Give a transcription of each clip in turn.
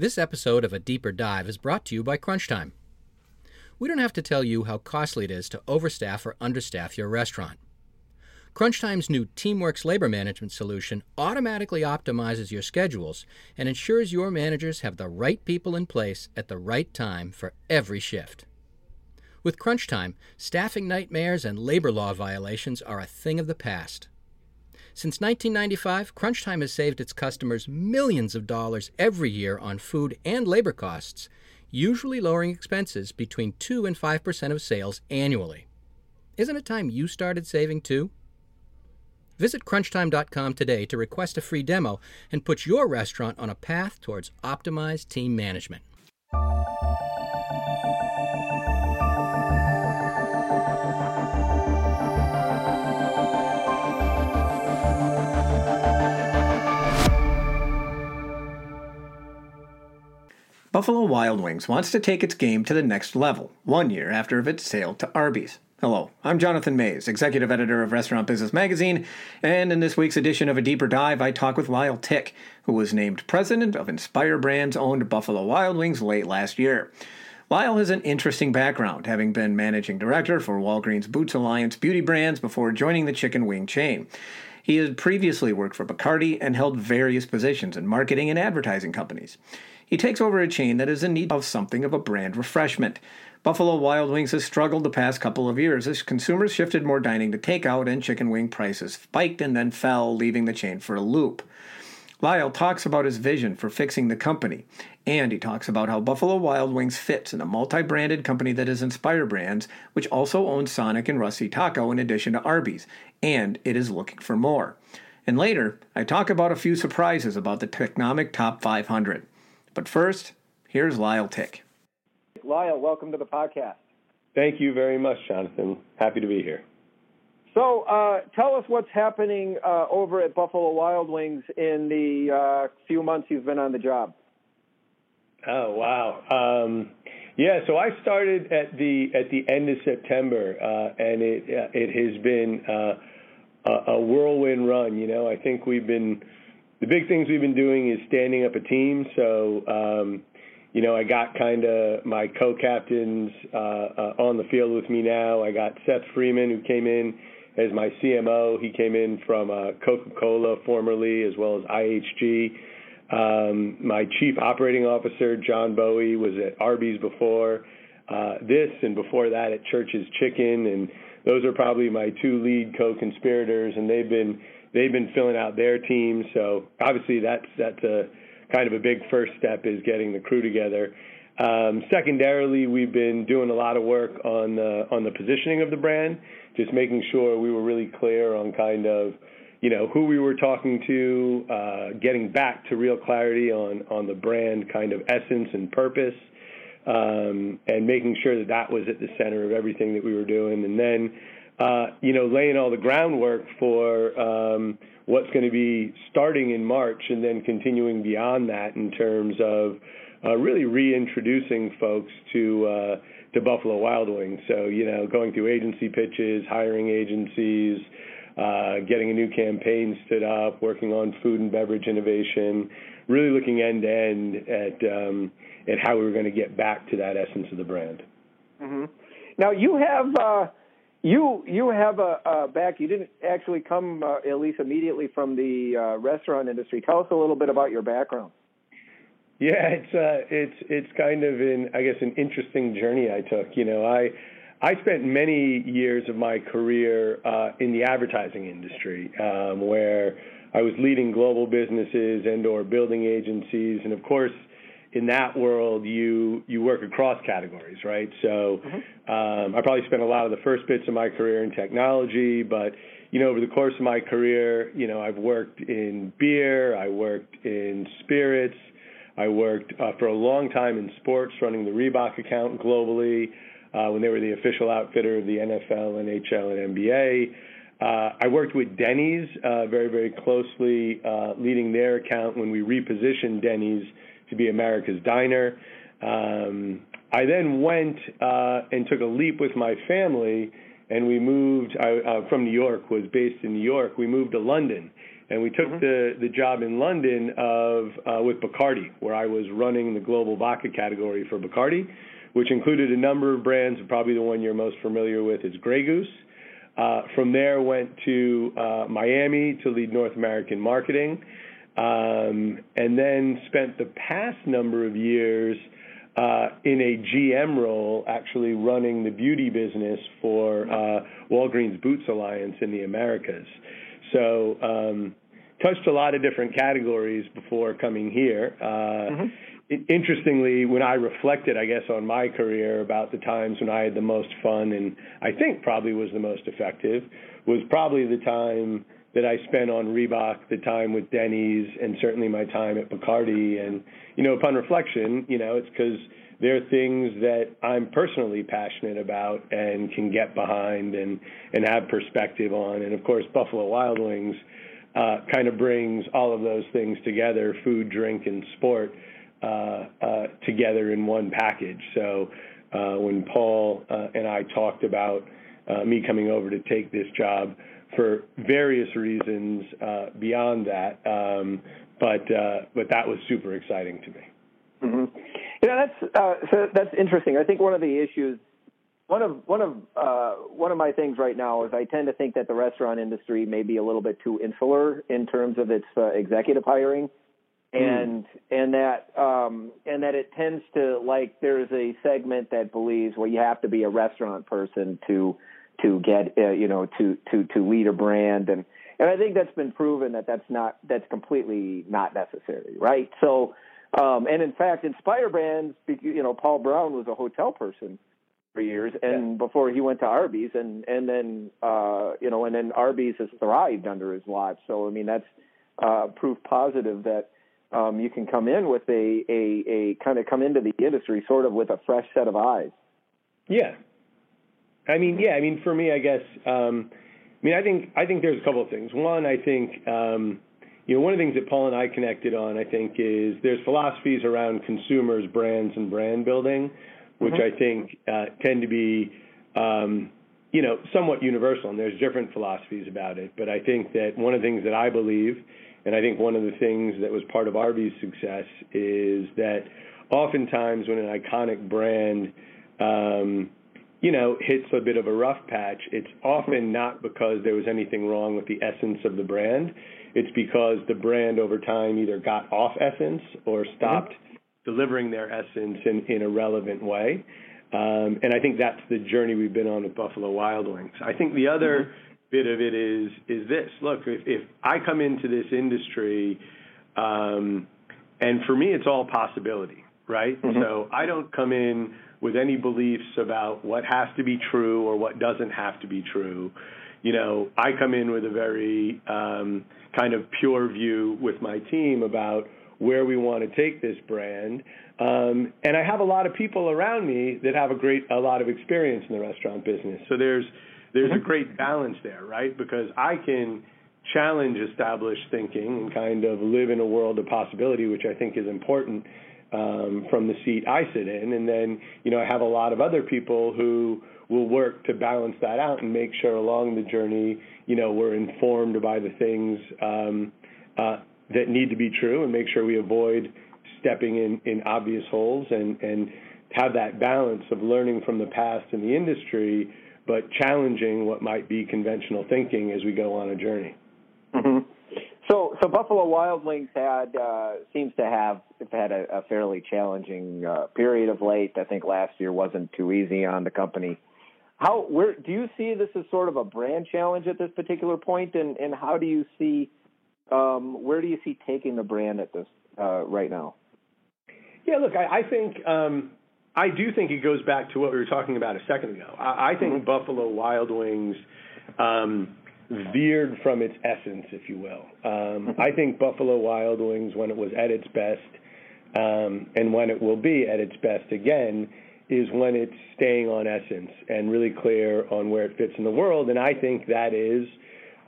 This episode of A Deeper Dive is brought to you by Crunchtime. We don't have to tell you how costly it is to overstaff or understaff your restaurant. Crunchtime's new TeamWorx labor management solution automatically optimizes your schedules and ensures your managers have the right people in place at the right time for every shift. With Crunchtime, staffing nightmares and labor law violations are a thing of the past. Since 1995, Crunchtime has saved its customers millions of dollars every year on food and labor costs, usually lowering expenses between 2 and 5% of sales annually. Isn't it time you started saving too? Visit crunchtime.com today to request a free demo and put your restaurant on a path towards optimized team management. Buffalo Wild Wings wants to take its game to the next level, one year after its sale to Arby's. Hello, I'm Jonathan Maze, executive editor of Restaurant Business Magazine, and in this week's edition of A Deeper Dive, I talk with Lyle Tick, who was named president of Inspire Brands owned Buffalo Wild Wings late last year. Lyle has an interesting background, having been managing director for Walgreens Boots Alliance beauty brands before joining the chicken wing chain. He had previously worked for Bacardi and held various positions in marketing and advertising companies. He takes over a chain that is in need of something of a brand refreshment. Buffalo Wild Wings has struggled the past couple of years as consumers shifted more dining to takeout and chicken wing prices spiked and then fell, leaving the chain for a loop. Lyle talks about his vision for fixing the company, and he talks about how Buffalo Wild Wings fits in a multi branded company that is Inspire Brands, which also owns Sonic and Rusty Taco in addition to Arby's, and it is looking for more. And later, I talk about a few surprises about the Technomic Top 500. But first, here's Lyle Tick. Lyle, welcome to the podcast. Thank you very much, Jonathan. Happy to be here. So, uh, tell us what's happening uh, over at Buffalo Wild Wings in the uh, few months you've been on the job. Oh wow! Um, yeah, so I started at the at the end of September, uh, and it uh, it has been uh, a, a whirlwind run. You know, I think we've been the big things we've been doing is standing up a team. So, um, you know, I got kind of my co-captains uh, uh, on the field with me now. I got Seth Freeman, who came in as my CMO. He came in from uh, Coca-Cola formerly, as well as IHG. Um, my chief operating officer, John Bowie, was at Arby's before uh, this, and before that at Church's Chicken, and those are probably my two lead co-conspirators, and they've been they've been filling out their teams. So obviously that's that's a kind of a big first step is getting the crew together. Um, secondarily, we've been doing a lot of work on the on the positioning of the brand, just making sure we were really clear on kind of you know who we were talking to, uh, getting back to real clarity on on the brand kind of essence and purpose, um, and making sure that that was at the center of everything that we were doing, and then uh, you know, laying all the groundwork for um, what's going to be starting in March and then continuing beyond that in terms of uh, really reintroducing folks to uh, to Buffalo Wild Wings. So you know, going through agency pitches, hiring agencies, uh, getting a new campaign stood up, working on food and beverage innovation, really looking end to end at um, at how we were going to get back to that essence of the brand. Mm-hmm. Now you have uh, you you have a, a back. You didn't actually come uh, at least immediately from the uh, restaurant industry. Tell us a little bit about your background. Yeah, it's uh, it's it's kind of an I guess an interesting journey I took. You know, I I spent many years of my career uh, in the advertising industry, um, where I was leading global businesses and or building agencies, and of course in that world, you you work across categories, right? So mm-hmm. um, I probably spent a lot of the first bits of my career in technology, but you know, over the course of my career, you know, I've worked in beer, I worked in spirits, I worked uh, for a long time in sports, running the Reebok account globally uh, when they were the official outfitter of the NFL, and NHL, and NBA. Uh, I worked with Denny's uh, very, very closely, uh, leading their account when we repositioned Denny's to be America's Diner. Um, I then went uh, and took a leap with my family, and we moved I, uh, from New York. Was based in New York. We moved to London and we took mm-hmm. the the job in London of uh, with Bacardi, where I was running the global vodka category for Bacardi, which included a number of brands. Probably the one you're most familiar with is Grey Goose. Uh, from there, went to uh, Miami to lead North American marketing, um, and then spent the past number of years uh, in a GM role, actually running the beauty business for uh, Walgreens Boots Alliance in the Americas. So um, touched a lot of different categories before coming here. Uh, mm-hmm. it, interestingly, when I reflected, I guess, on my career about the times when I had the most fun and I think probably was the most effective, was probably the time that I spent on Reebok, the time with Denny's, and certainly my time at Bacardi. And you know, upon reflection, you know, it's because there are things that I'm personally passionate about and can get behind and and have perspective on. And of course, Buffalo Wild Wings uh, kind of brings all of those things together: food, drink, and sport uh, uh, together in one package. So uh, when Paul uh, and I talked about uh, me coming over to take this job for various reasons beyond that, um, but but that was super exciting to me. Mm-hmm. You know, that's uh, so that's interesting. I think one of the issues, one of one of uh, one of my things right now is I tend to think that the restaurant industry may be a little bit too insular in terms of its uh, executive hiring, hmm. and mm. and that um, and that it tends to like there's a segment that believes well you have to be a restaurant person to to get uh, you know to to to lead a brand and and I think that's been proven that that's not that's completely not necessary, right? So um, and in fact, Inspire Brands, you know, Paul Brown was a hotel person for years, and yeah. before he went to Arby's, and and then uh, you know, and then Arby's has thrived under his watch. So I mean, that's uh, proof positive that um, you can come in with a a, a kind of come into the industry sort of with a fresh set of eyes. Yeah, I mean, yeah, I mean, for me, I guess, um, I mean, I think I think there's a couple of things. One, I think. Um, you know, one of the things that Paul and I connected on, I think, is there's philosophies around consumers, brands, and brand building, which mm-hmm. I think uh, tend to be, um, you know, somewhat universal, and there's different philosophies about it. But I think that one of the things that I believe, and I think one of the things that was part of Arby's success, is that oftentimes when an iconic brand, um, you know, hits a bit of a rough patch, it's often not because there was anything wrong with the essence of the brand it's because the brand over time either got off essence or stopped mm-hmm. delivering their essence in, in a relevant way. Um, and I think that's the journey we've been on with Buffalo Wild Wings. I think the other mm-hmm. bit of it is is this: look, if, if I come into this industry, um, and for me, it's all possibility, right? Mm-hmm. So I don't come in with any beliefs about what has to be true or what doesn't have to be true. You know, I come in with a very um, kind of pure view with my team about where we want to take this brand. Um, and I have a lot of people around me that have a great, a lot of experience in the restaurant business. So there's there's mm-hmm. a great balance there, right? Because I can challenge established thinking and kind of live in a world of possibility, which I think is important um, from the seat I sit in. And then, you know, I have a lot of other people who will work to balance that out and make sure along the journey, you know, we're informed by the things um, uh, that need to be true and make sure we avoid stepping in, in obvious holes and, and have that balance of learning from the past in the industry, but challenging what might be conventional thinking as we go on a journey. Mm-hmm. So, so Buffalo Wild Wings had uh, seems to have had a, a fairly challenging uh, period of late. I think last year wasn't too easy on the company. How where do you see this as sort of a brand challenge at this particular point, and and how do you see um, where do you see taking the brand at this uh, right now? Yeah, look, I, I think um, I do think it goes back to what we were talking about a second ago. I, I think mm-hmm. Buffalo Wild Wings um, veered from its essence, if you will. Um. I think Buffalo Wild Wings, when it was at its best, um, and when it will be at its best again, is when it's staying on essence and really clear on where it fits in the world. And I think that is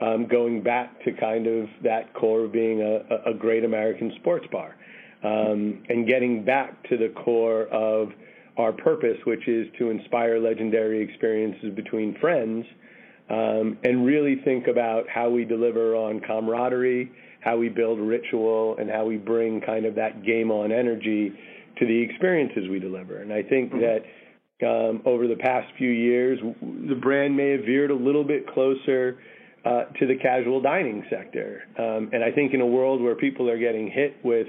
um, going back to kind of that core of being a, a great American sports bar um, and getting back to the core of our purpose, which is to inspire legendary experiences between friends. Um, and really think about how we deliver on camaraderie, how we build ritual, and how we bring kind of that game on energy to the experiences we deliver. And I think mm-hmm. that um, over the past few years, the brand may have veered a little bit closer uh, to the casual dining sector. Um, and I think in a world where people are getting hit with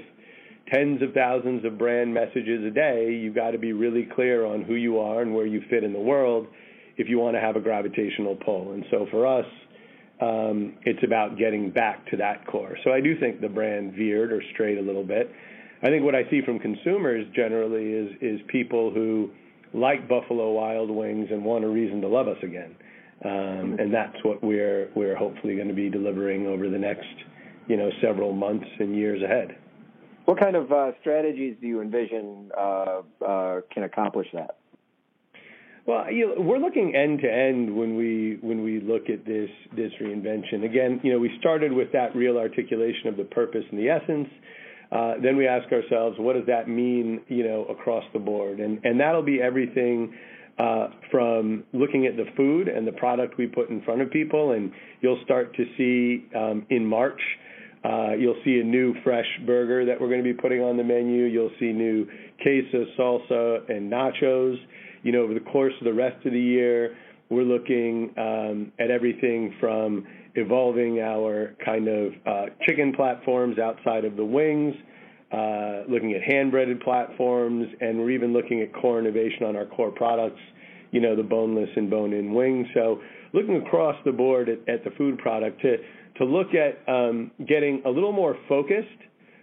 tens of thousands of brand messages a day, you've got to be really clear on who you are and where you fit in the world if you want to have a gravitational pull. And so for us, um, it's about getting back to that core. So I do think the brand veered or strayed a little bit. I think what I see from consumers generally is is people who like Buffalo Wild Wings and want a reason to love us again. Um, and that's what we're we're hopefully going to be delivering over the next, you know, several months and years ahead. What kind of uh, strategies do you envision uh, uh, can accomplish that? Well, you know, we're looking end to end when we when we look at this this reinvention. Again, you know, we started with that real articulation of the purpose and the essence. Uh, then we ask ourselves, what does that mean, you know, across the board? And and that'll be everything uh, from looking at the food and the product we put in front of people. And you'll start to see um, in March, uh, you'll see a new fresh burger that we're going to be putting on the menu. You'll see new queso, salsa, and nachos you know, over the course of the rest of the year, we're looking um, at everything from evolving our kind of uh, chicken platforms outside of the wings, uh, looking at hand-breaded platforms, and we're even looking at core innovation on our core products, you know, the boneless and bone-in wings. So looking across the board at, at the food product to to look at um, getting a little more focused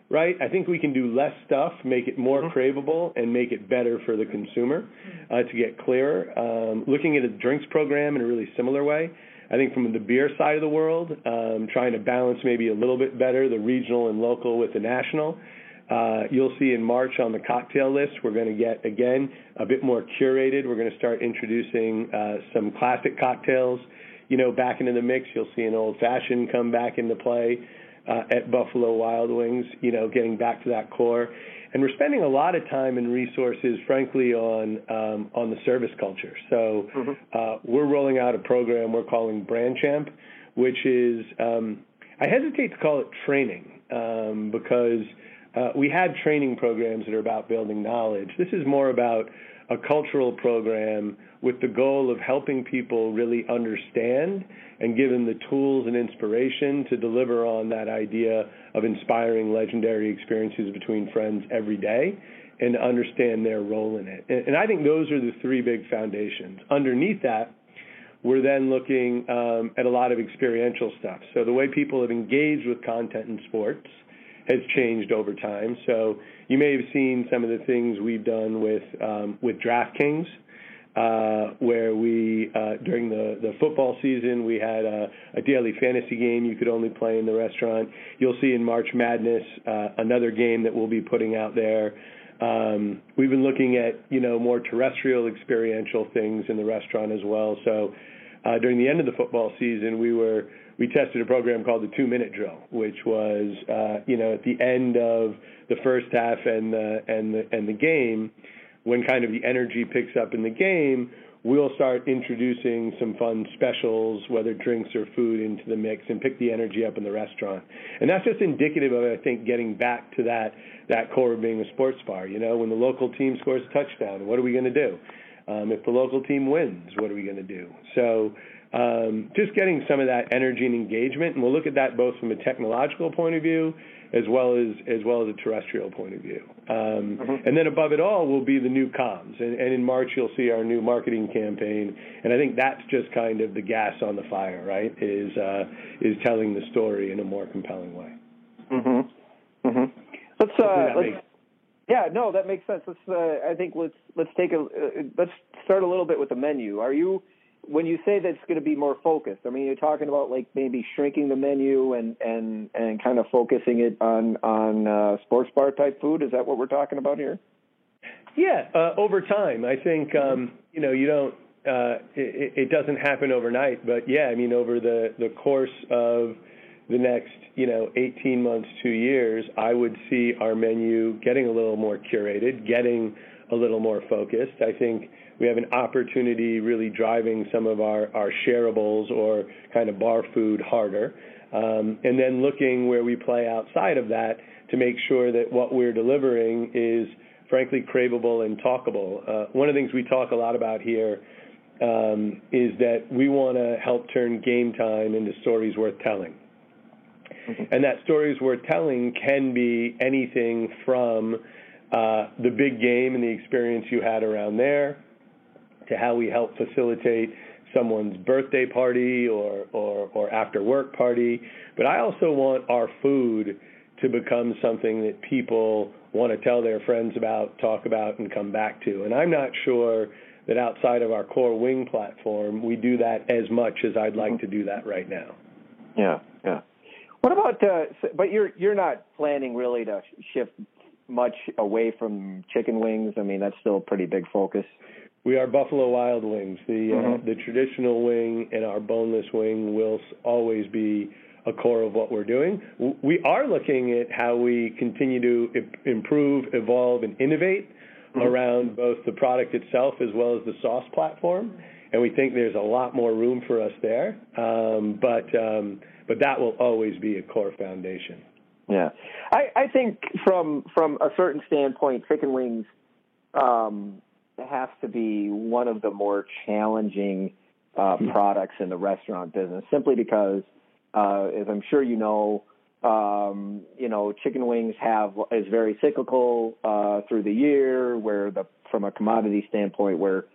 right? I think we can do less stuff, make it more mm-hmm. craveable, and make it better for the consumer uh, to get clearer. Um, looking at a drinks program in a really similar way. I think from the beer side of the world, um, trying to balance maybe a little bit better the regional and local with the national. Uh, you'll see in March on the cocktail list, we're going to get, again, a bit more curated. We're going to start introducing uh, some classic cocktails, you know, back into the mix. You'll see an old fashioned come back into play uh, at Buffalo Wild Wings, you know, getting back to that core. And we're spending a lot of time and resources, frankly, on um, on the service culture. So mm-hmm. uh, we're rolling out a program we're calling Brand Champ, which is um, I hesitate to call it training um, because uh, we had training programs that are about building knowledge. This is more about a cultural program with the goal of helping people really understand and give them the tools and inspiration to deliver on that idea of inspiring legendary experiences between friends every day and understand their role in it. And, and I think those are the three big foundations. Underneath that, we're then looking um, at a lot of experiential stuff. So the way people have engaged with content in sports has changed over time. So you may have seen some of the things we've done with um, with DraftKings uh, where we, uh, during the, the football season, we had a, a, daily fantasy game you could only play in the restaurant. You'll see in March Madness uh, another game that we'll be putting out there. Um, we've been looking at, you know, more terrestrial experiential things in the restaurant as well. So uh, during the end of the football season, we were we tested a program called the two minute drill, which was, uh, you know, at the end of the first half and the and the and the game when kind of the energy picks up in the game, we'll start introducing some fun specials, whether drinks or food, into the mix and pick the energy up in the restaurant. And that's just indicative of, I think, getting back to that that core of being a sports bar. You know, when the local team scores a touchdown, what are we going to do? Um, if the local team wins, what are we going to do? So um, just getting some of that energy and engagement, and we'll look at that both from a technological point of view as well as as well as a terrestrial point of view. Um, mm-hmm. And then above it all will be the new comms. And, and, in March you'll see our new marketing campaign. And I think that's just kind of the gas on the fire, right? Is uh, is telling the story in a more compelling way. Mhm. Mhm. Let's uh, let's. Makes... Yeah, no, that makes sense. Let's. Uh, I think let's let's take a uh, let's start a little bit with the menu. Are you when you say that's going to be more focused, I mean, you're talking about like maybe shrinking the menu and and and kind of focusing it on on uh, sports bar type food. Is that what we're talking about here? Yeah, uh, over time, I think um, you know you don't. Uh, it, it doesn't happen overnight, but yeah, I mean, over the the course of the next you know 18 months, two years, I would see our menu getting a little more curated, getting a little more focused. I think we have an opportunity really driving some of our, our shareables or kind of bar food harder. Um, and then looking where we play outside of that to make sure that what we're delivering is frankly craveable and talkable. Uh, one of the things we talk a lot about here um, is that we want to help turn game time into stories worth telling. Mm-hmm. And that stories worth telling can be anything from uh, the big game and the experience you had around there to how we help facilitate someone's birthday party or, or, or after work party. But I also want our food to become something that people want to tell their friends about, talk about, and come back to. And I'm not sure that outside of our core wing platform, we do that as much as I'd like to do that right now. Yeah, yeah. What about? Uh, but you're you're not planning really to shift much away from chicken wings. I mean, that's still a pretty big focus. We are Buffalo Wild Wings. The uh, mm-hmm. uh, the traditional wing and our boneless wing will always be a core of what we're doing. We are looking at how we continue to improve, evolve, and innovate mm-hmm. around both the product itself as well as the sauce platform. And we think there's a lot more room for us there. Um, but um, but that will always be a core foundation. Yeah, I, I think from from a certain standpoint, chicken wings um, has to be one of the more challenging uh, hmm. products in the restaurant business, simply because, uh, as I'm sure you know, um, you know, chicken wings have is very cyclical uh, through the year. Where the from a commodity standpoint, where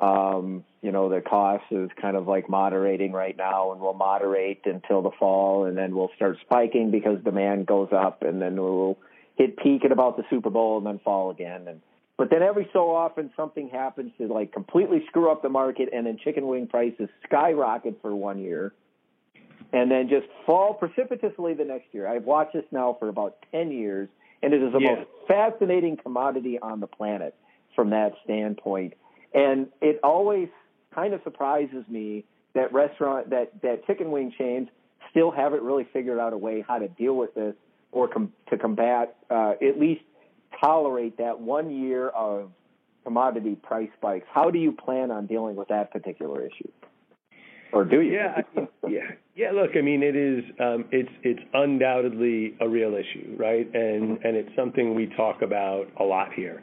um, you know the cost is kind of like moderating right now, and will moderate until the fall, and then we'll start spiking because demand goes up, and then we'll hit peak at about the Super Bowl, and then fall again. And but then every so often something happens to like completely screw up the market, and then chicken wing prices skyrocket for one year and then just fall precipitously the next year. I've watched this now for about 10 years, and it is the yeah. most fascinating commodity on the planet from that standpoint. And it always kind of surprises me that restaurant, that, that chicken wing chains still haven't really figured out a way how to deal with this or com- to combat, uh, at least tolerate that one year of commodity price spikes. How do you plan on dealing with that particular issue? or do you? Yeah, yeah, yeah. Look, I mean, it is. Um, it's it's undoubtedly a real issue, right? And mm-hmm. and it's something we talk about a lot here.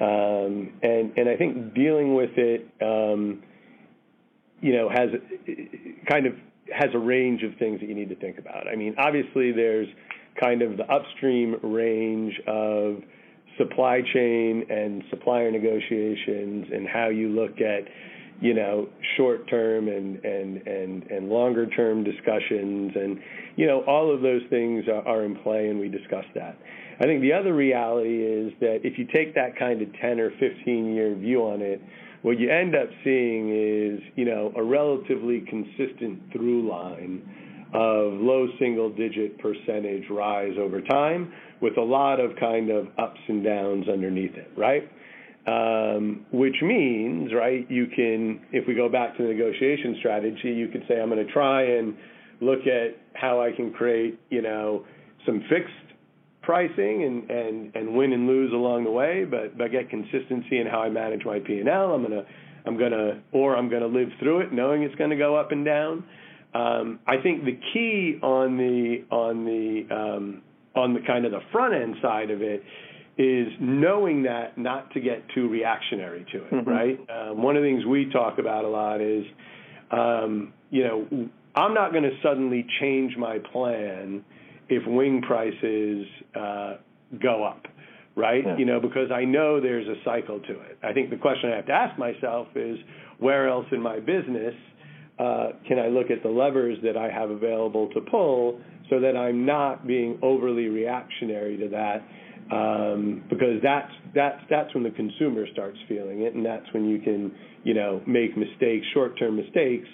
Um, and and I think dealing with it, um, you know, has kind of has a range of things that you need to think about. I mean, obviously, there's kind of the upstream range of supply chain and supplier negotiations and how you look at you know, short term and, and, and, and longer term discussions. And, you know, all of those things are, are in play and we discuss that. I think the other reality is that if you take that kind of 10 or 15 year view on it, what you end up seeing is, you know, a relatively consistent through line of low single digit percentage rise over time with a lot of kind of ups and downs underneath it, right? um, which means, right, you can, if we go back to the negotiation strategy, you could say, I'm going to try and look at how I can create, you know, some fixed pricing and, and, and win and lose along the way, but, but get consistency in how I manage my P&L. I'm going to, I'm going to, or I'm going to live through it knowing it's going to go up and down. Um, I think the key on the, on the, um, on the kind of the front end side of it is knowing that not to get too reactionary to it, mm-hmm. right? Um, one of the things we talk about a lot is, um, you know, I'm not going to suddenly change my plan if wing prices uh, go up, right? Yeah. You know, because I know there's a cycle to it. I think the question I have to ask myself is, where else in my business uh, can I look at the levers that I have available to pull so that I'm not being overly reactionary to that? um, because that's that's that's when the consumer starts feeling it, and that's when you can you know make mistakes, short-term mistakes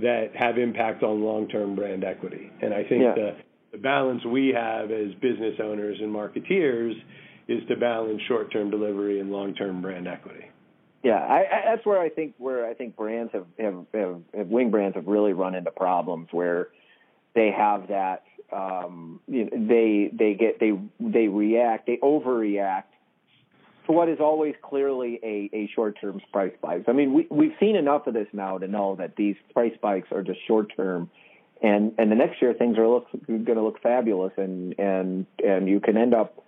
that have impact on long-term brand equity. And I think yeah. the the balance we have as business owners and marketeers is to balance short-term delivery and long-term brand equity. Yeah, I, I, that's where I think where I think brands have, have, have, have wing brands have really run into problems where they have that um, you know, they they get they they react they overreact to what is always clearly a, a short-term price spike. I mean, we, we've seen enough of this now to know that these price spikes are just short-term, and and the next year things are going to look fabulous, and and and you can end up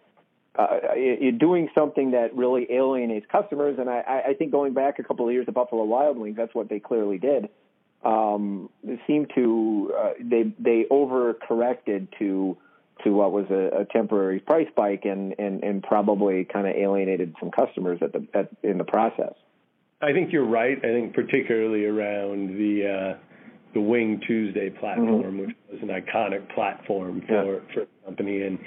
uh, you're doing something that really alienates customers. And I, I think going back a couple of years of Buffalo Wild Wings, that's what they clearly did. Um, it seemed to uh, they they overcorrected to to what was a, a temporary price spike and and, and probably kind of alienated some customers at the at, in the process. I think you're right. I think particularly around the uh, the Wing Tuesday platform, mm-hmm. which was an iconic platform for yeah. for the company, and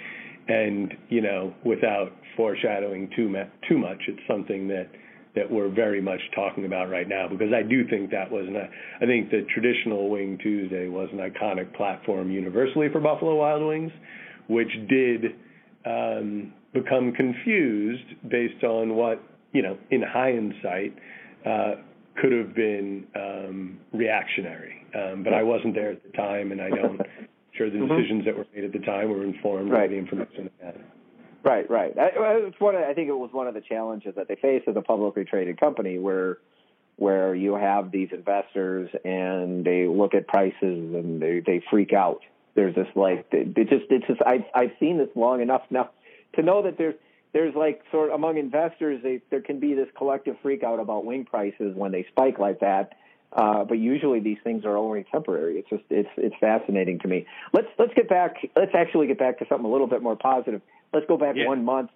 and you know, without foreshadowing too ma- too much, it's something that that we're very much talking about right now because I do think that was an I think the traditional Wing Tuesday was an iconic platform universally for Buffalo Wild Wings, which did um, become confused based on what you know in hindsight uh, could have been um, reactionary. Um, but I wasn't there at the time, and I don't sure the mm-hmm. decisions that were made at the time were informed right. by the information they had. Right, right. it's one. Of, I think it was one of the challenges that they face as a publicly traded company, where where you have these investors and they look at prices and they they freak out. There's this like it just it's just I've I've seen this long enough now to know that there's there's like sort of among investors they, there can be this collective freak out about wing prices when they spike like that uh, but usually these things are only temporary. It's just it's it's fascinating to me. Let's let's get back. Let's actually get back to something a little bit more positive. Let's go back yeah. one month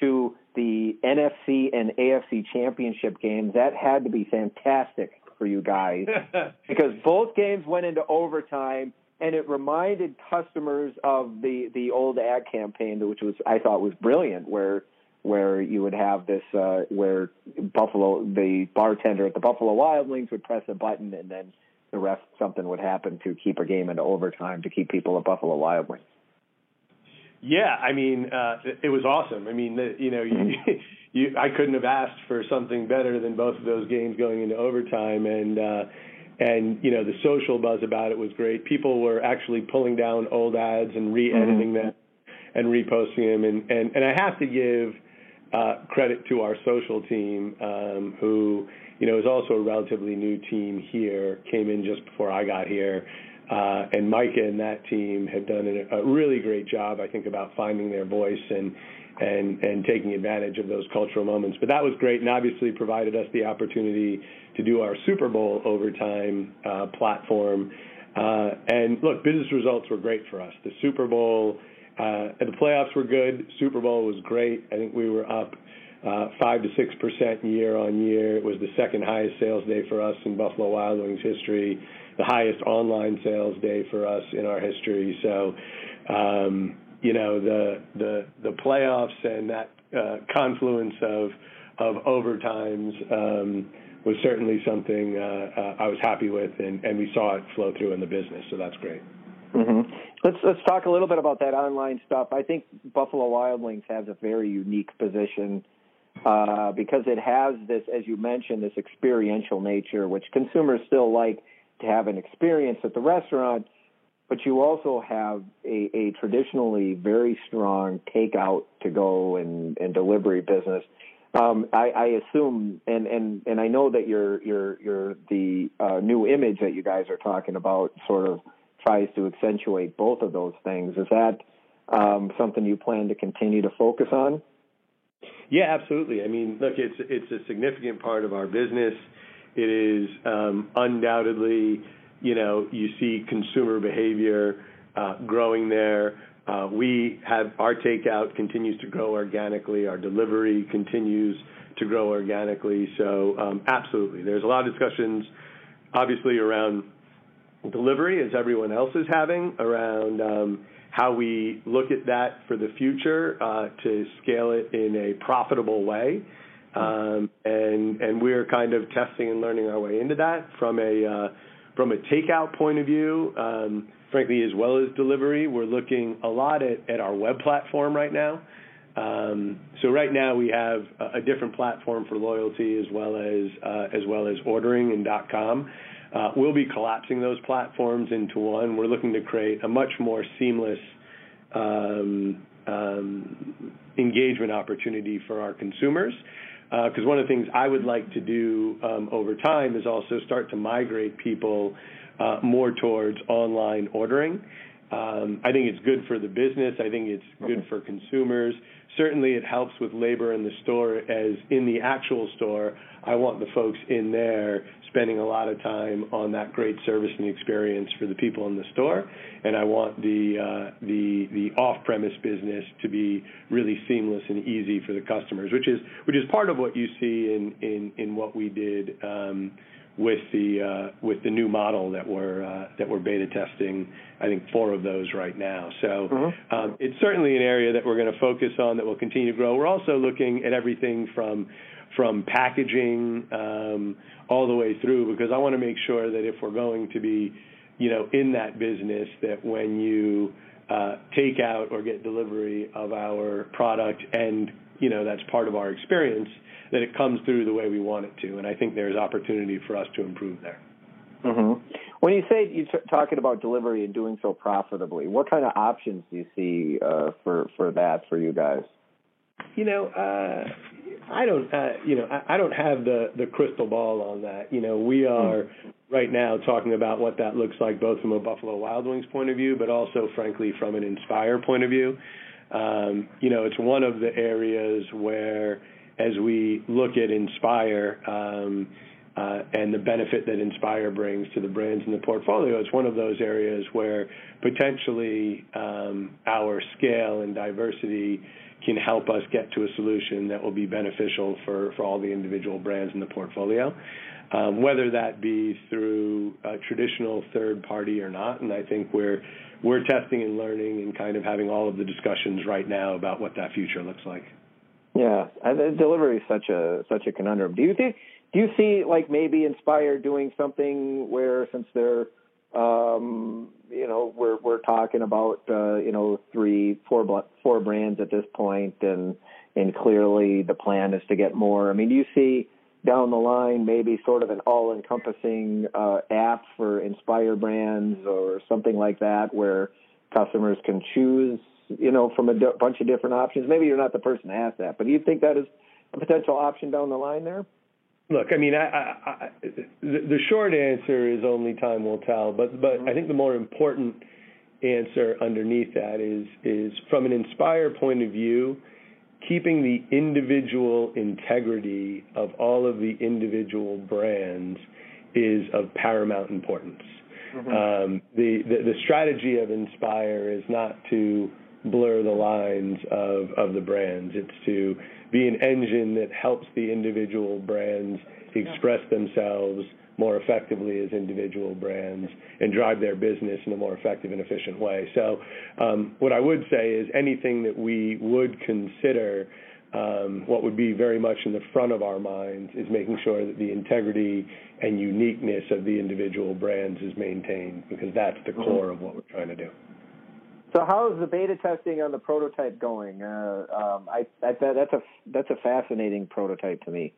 to the NFC and AFC championship games. That had to be fantastic for you guys because both games went into overtime, and it reminded customers of the the old ad campaign, which was I thought was brilliant, where where you would have this uh, where Buffalo the bartender at the Buffalo Wild Wings would press a button and then the ref something would happen to keep a game into overtime to keep people at Buffalo Wild Wings. Yeah, I mean uh, it was awesome. I mean, the, you know, you, you I couldn't have asked for something better than both of those games going into overtime and. uh and you know the social buzz about it was great. People were actually pulling down old ads and re-editing mm-hmm. them and reposting them. And and and I have to give uh, credit to our social team, um, who you know is also a relatively new team here. Came in just before I got here, uh, and Micah and that team have done a, really great job. I think about finding their voice and and and taking advantage of those cultural moments. But that was great, and obviously provided us the opportunity to do our Super Bowl overtime uh, platform. Uh, and look, business results were great for us. The Super Bowl uh, the playoffs were good. Super Bowl was great. I think we were up uh, five to six percent year on year. It was the second highest sales day for us in Buffalo Wild Wings history, the highest online sales day for us in our history. So, um, you know, the the the playoffs and that uh, confluence of of overtimes um, was certainly something uh, uh, I was happy with, and, and we saw it flow through in the business. So that's great. Mm-hmm. Let's let's talk a little bit about that online stuff. I think Buffalo Wild Wings has a very unique position uh, because it has this, as you mentioned, this experiential nature, which consumers still like to have an experience at the restaurant. But you also have a, a traditionally very strong takeout to go and, and delivery business. Um, I, I assume, and, and, and I know that your your your the uh, new image that you guys are talking about, sort of tries to accentuate both of those things. Is that um, something you plan to continue to focus on? Yeah, absolutely. I mean, look, it's it's a significant part of our business. It is um, undoubtedly, you know, you see consumer behavior uh, growing there. Uh, we have our takeout continues to grow organically. Our delivery continues to grow organically. So, um, absolutely, there's a lot of discussions, obviously, around delivery as everyone else is having around um, how we look at that for the future uh, to scale it in a profitable way. Um, and and we're kind of testing and learning our way into that from a uh, from a takeout point of view. Um, frankly, as well as delivery, we're looking a lot at, at our web platform right now. Um, so right now we have a, a, different platform for loyalty as well as uh, as well as ordering and .com. Uh, we'll be collapsing those platforms into one. We're looking to create a much more seamless um, um, engagement opportunity for our consumers. Because uh, one of the things I would like to do um, over time is also start to migrate people uh, more towards online ordering. Um, I think it's good for the business. I think it's good for consumers. Certainly, it helps with labor in the store, as in the actual store, I want the folks in there spending a lot of time on that great service and experience for the people in the store, and I want the uh, the the off-premise business to be really seamless and easy for the customers, which is which is part of what you see in in in what we did. Um, with the uh, with the new model that we're uh, that we're beta testing. I think four of those right now. So mm-hmm. um, it's certainly an area that we're going to focus on that will continue to grow. We're also looking at everything from from packaging um, all the way through because I want to make sure that if we're going to be you know in that business that when you uh, take out or get delivery of our product and you know that's part of our experience that it comes through the way we want it to. And I think there's opportunity for us to improve there. Mm-hmm. When you say you're t- talking about delivery and doing so profitably, what kind of options do you see uh, for for that for you guys? You know, uh, I don't. Uh, you know, I, I don't have the the crystal ball on that. You know, we hmm. are right now talking about what that looks like, both from a Buffalo Wild Wings point of view, but also, frankly, from an Inspire point of view. Um, you know, it's one of the areas where as we look at Inspire um, uh, and the benefit that Inspire brings to the brands in the portfolio, it's one of those areas where potentially um, our scale and diversity can help us get to a solution that will be beneficial for, for all the individual brands in the portfolio. Um, whether that be through a traditional third party or not, and I think we're we're testing and learning and kind of having all of the discussions right now about what that future looks like. Yeah, delivery is such a such a conundrum. Do you think? Do you see like maybe Inspire doing something where since they're, um, you know, we're we're talking about uh, you know three, four, four brands at this point, and and clearly the plan is to get more. I mean, do you see down the line maybe sort of an all-encompassing uh, app for Inspire brands or something like that where customers can choose you know, from a d- bunch of different options? Maybe you're not the person to ask that, but do you think that is a potential option down the line there? Look, I mean, I, I, I, the, the short answer is only time will tell. But but mm-hmm. I think the more important answer underneath that is is from an Inspire point of view, keeping the individual integrity of all of the individual brands is of paramount importance. Mm-hmm. Um, the, the the strategy of Inspire is not to blur the lines of, of the brands. It's to be an engine that helps the individual brands express themselves more effectively as individual brands and drive their business in a more effective and efficient way. So, um, what I would say is anything that we would consider, um, what would be very much in the front of our minds, is making sure that the integrity and uniqueness of the individual brands is maintained because that's the core of what we're trying to do. So how is the beta testing on the prototype going? Uh, um, I, I that's a that's a fascinating prototype to me.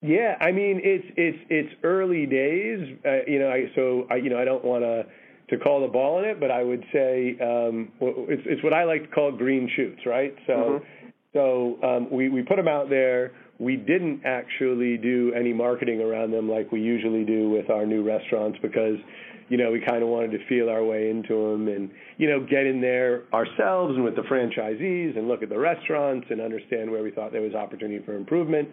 Yeah, I mean it's it's it's early days. Uh, you know, I, so I you know I don't want to to call the ball on it, but I would say um, it's it's what I like to call green shoots, right? So mm-hmm. so um, we we put them out there. We didn't actually do any marketing around them like we usually do with our new restaurants because you know, we kind of wanted to feel our way into them and, you know, get in there ourselves and with the franchisees and look at the restaurants and understand where we thought there was opportunity for improvement.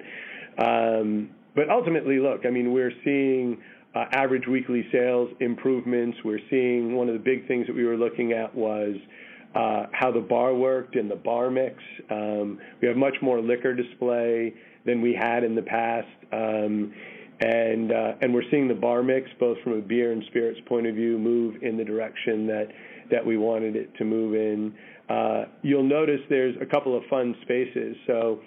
Um, but ultimately, look, I mean, we're seeing uh, average weekly sales improvements. We're seeing one of the big things that we were looking at was uh, how the bar worked and the bar mix. Um, we have much more liquor display than we had in the past. Um, and uh, and we're seeing the bar mix, both from a beer and spirits point of view, move in the direction that that we wanted it to move in. Uh, you'll notice there's a couple of fun spaces. So,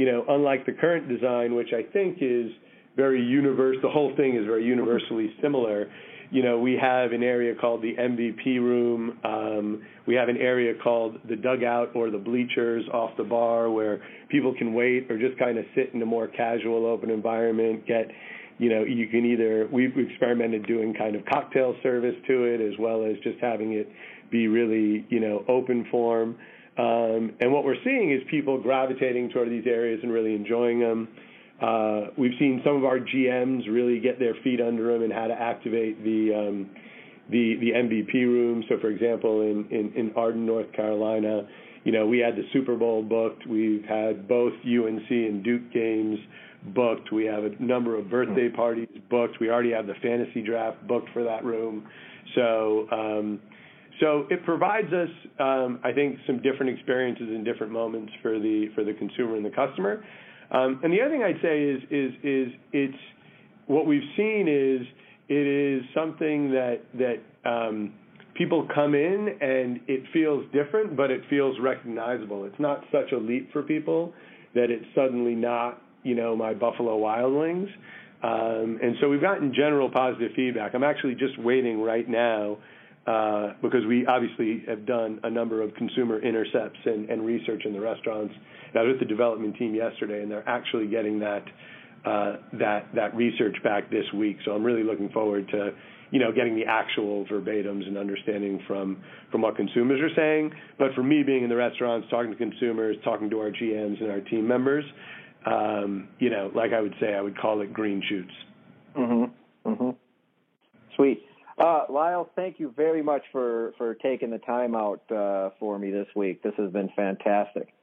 you know, unlike the current design, which I think is very universal, the whole thing is very universally similar. You know, we have an area called the MVP room. Um, we have an area called the dugout or the bleachers off the bar where people can wait or just kind of sit in a more casual, open environment, get you know, you can either we've experimented doing kind of cocktail service to it as well as just having it be really, you know, open form. Um, and what we're seeing is people gravitating toward these areas and really enjoying them. Uh, we've seen some of our GMs really get their feet under them and how to activate the um, the the MVP room. So, for example, in, in in Arden, North Carolina, you know, we had the Super Bowl booked. We've had both UNC and Duke games booked. We have a number of birthday parties booked. We already have the fantasy draft booked for that room. So, um, so it provides us, um, I think, some different experiences and different moments for the for the consumer and the customer. Um, and the other thing I'd say is is is it's what we've seen is it is something that that um, people come in and it feels different, but it feels recognizable. It's not such a leap for people that it's suddenly not you know my Buffalo Wild Wings. Um, and so we've gotten general positive feedback. I'm actually just waiting right now because we obviously have done a number of consumer intercepts and, and research in the restaurants. And I was with the development team yesterday, and they're actually getting that uh, that that research back this week. So I'm really looking forward to you know getting the actual verbatims and understanding from from what consumers are saying. But for me, being in the restaurants, talking to consumers, talking to our GMs and our team members, um, you know, like I would say, I would call it green shoots. Mhm. Mhm. Sweet. Uh, Lyle, thank you very much for, for taking the time out uh, for me this week. This has been fantastic.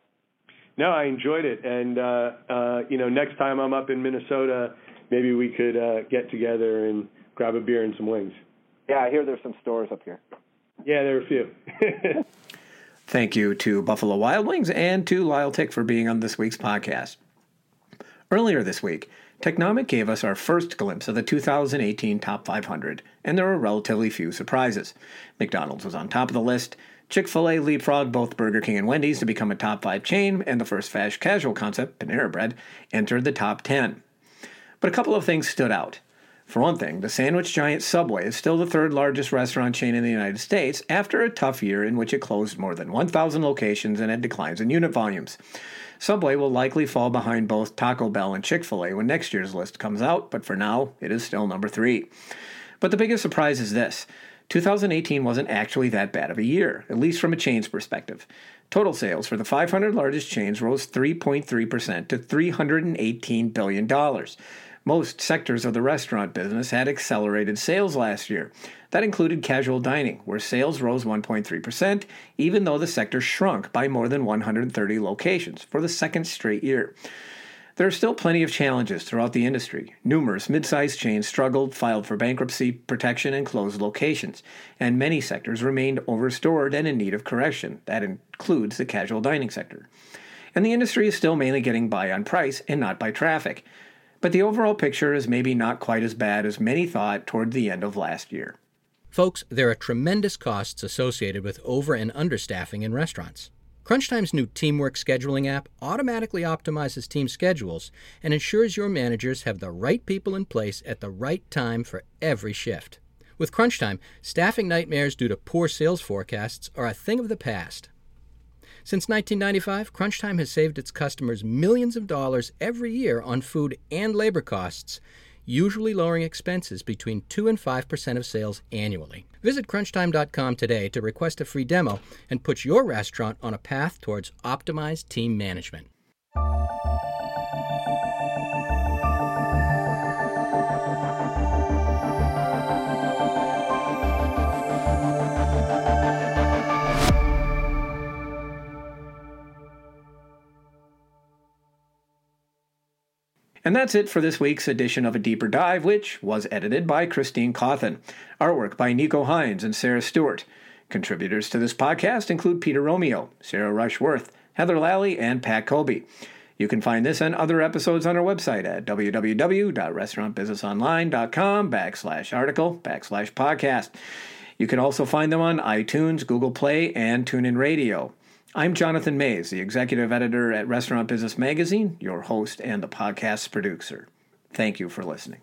No, I enjoyed it, and uh, uh, you know, next time I'm up in Minnesota, maybe we could uh, get together and grab a beer and some wings. Yeah, I hear there's some stores up here. Yeah, there are a few. Thank you to Buffalo Wild Wings and to Lyle Tick for being on this week's podcast. Earlier this week, Technomic gave us our first glimpse of the 2018 Top 500, and there were relatively few surprises. McDonald's was on top of the list. Chick fil A leapfrogged both Burger King and Wendy's to become a top 5 chain, and the first fast casual concept, Panera Bread, entered the top 10. But a couple of things stood out. For one thing, the sandwich giant Subway is still the third largest restaurant chain in the United States after a tough year in which it closed more than 1,000 locations and had declines in unit volumes. Subway will likely fall behind both Taco Bell and Chick fil A when next year's list comes out, but for now, it is still number three. But the biggest surprise is this 2018 wasn't actually that bad of a year, at least from a chain's perspective. Total sales for the 500 largest chains rose 3.3% to $318 billion. Most sectors of the restaurant business had accelerated sales last year. That included casual dining, where sales rose 1.3%, even though the sector shrunk by more than 130 locations for the second straight year. There are still plenty of challenges throughout the industry. Numerous mid sized chains struggled, filed for bankruptcy protection, and closed locations, and many sectors remained overstored and in need of correction. That includes the casual dining sector. And the industry is still mainly getting by on price and not by traffic. But the overall picture is maybe not quite as bad as many thought toward the end of last year. Folks, there are tremendous costs associated with over and understaffing in restaurants. CrunchTime's new TeamWorx scheduling app automatically optimizes team schedules and ensures your managers have the right people in place at the right time for every shift. With CrunchTime, staffing nightmares due to poor sales forecasts are a thing of the past. Since 1995, CrunchTime has saved its customers millions of dollars every year on food and labor costs, usually lowering expenses between 2 and 5% of sales annually. Visit crunchtime.com today to request a free demo and put your restaurant on a path towards optimized team management. And that's it for this week's edition of A Deeper Dive, which was edited by Christine Cawthon. Artwork by Nico Hines and Sarah Stewart. Contributors to this podcast include Peter Romeo, Sarah Rushworth, Heather Lalley, and Pat Colby. You can find this and other episodes on our website at www.restaurantbusinessonline.com backslash article backslash podcast. You can also find them on iTunes, Google Play, and TuneIn Radio. I'm Jonathan Maze, the executive editor at Restaurant Business Magazine, your host and the podcast's producer. Thank you for listening.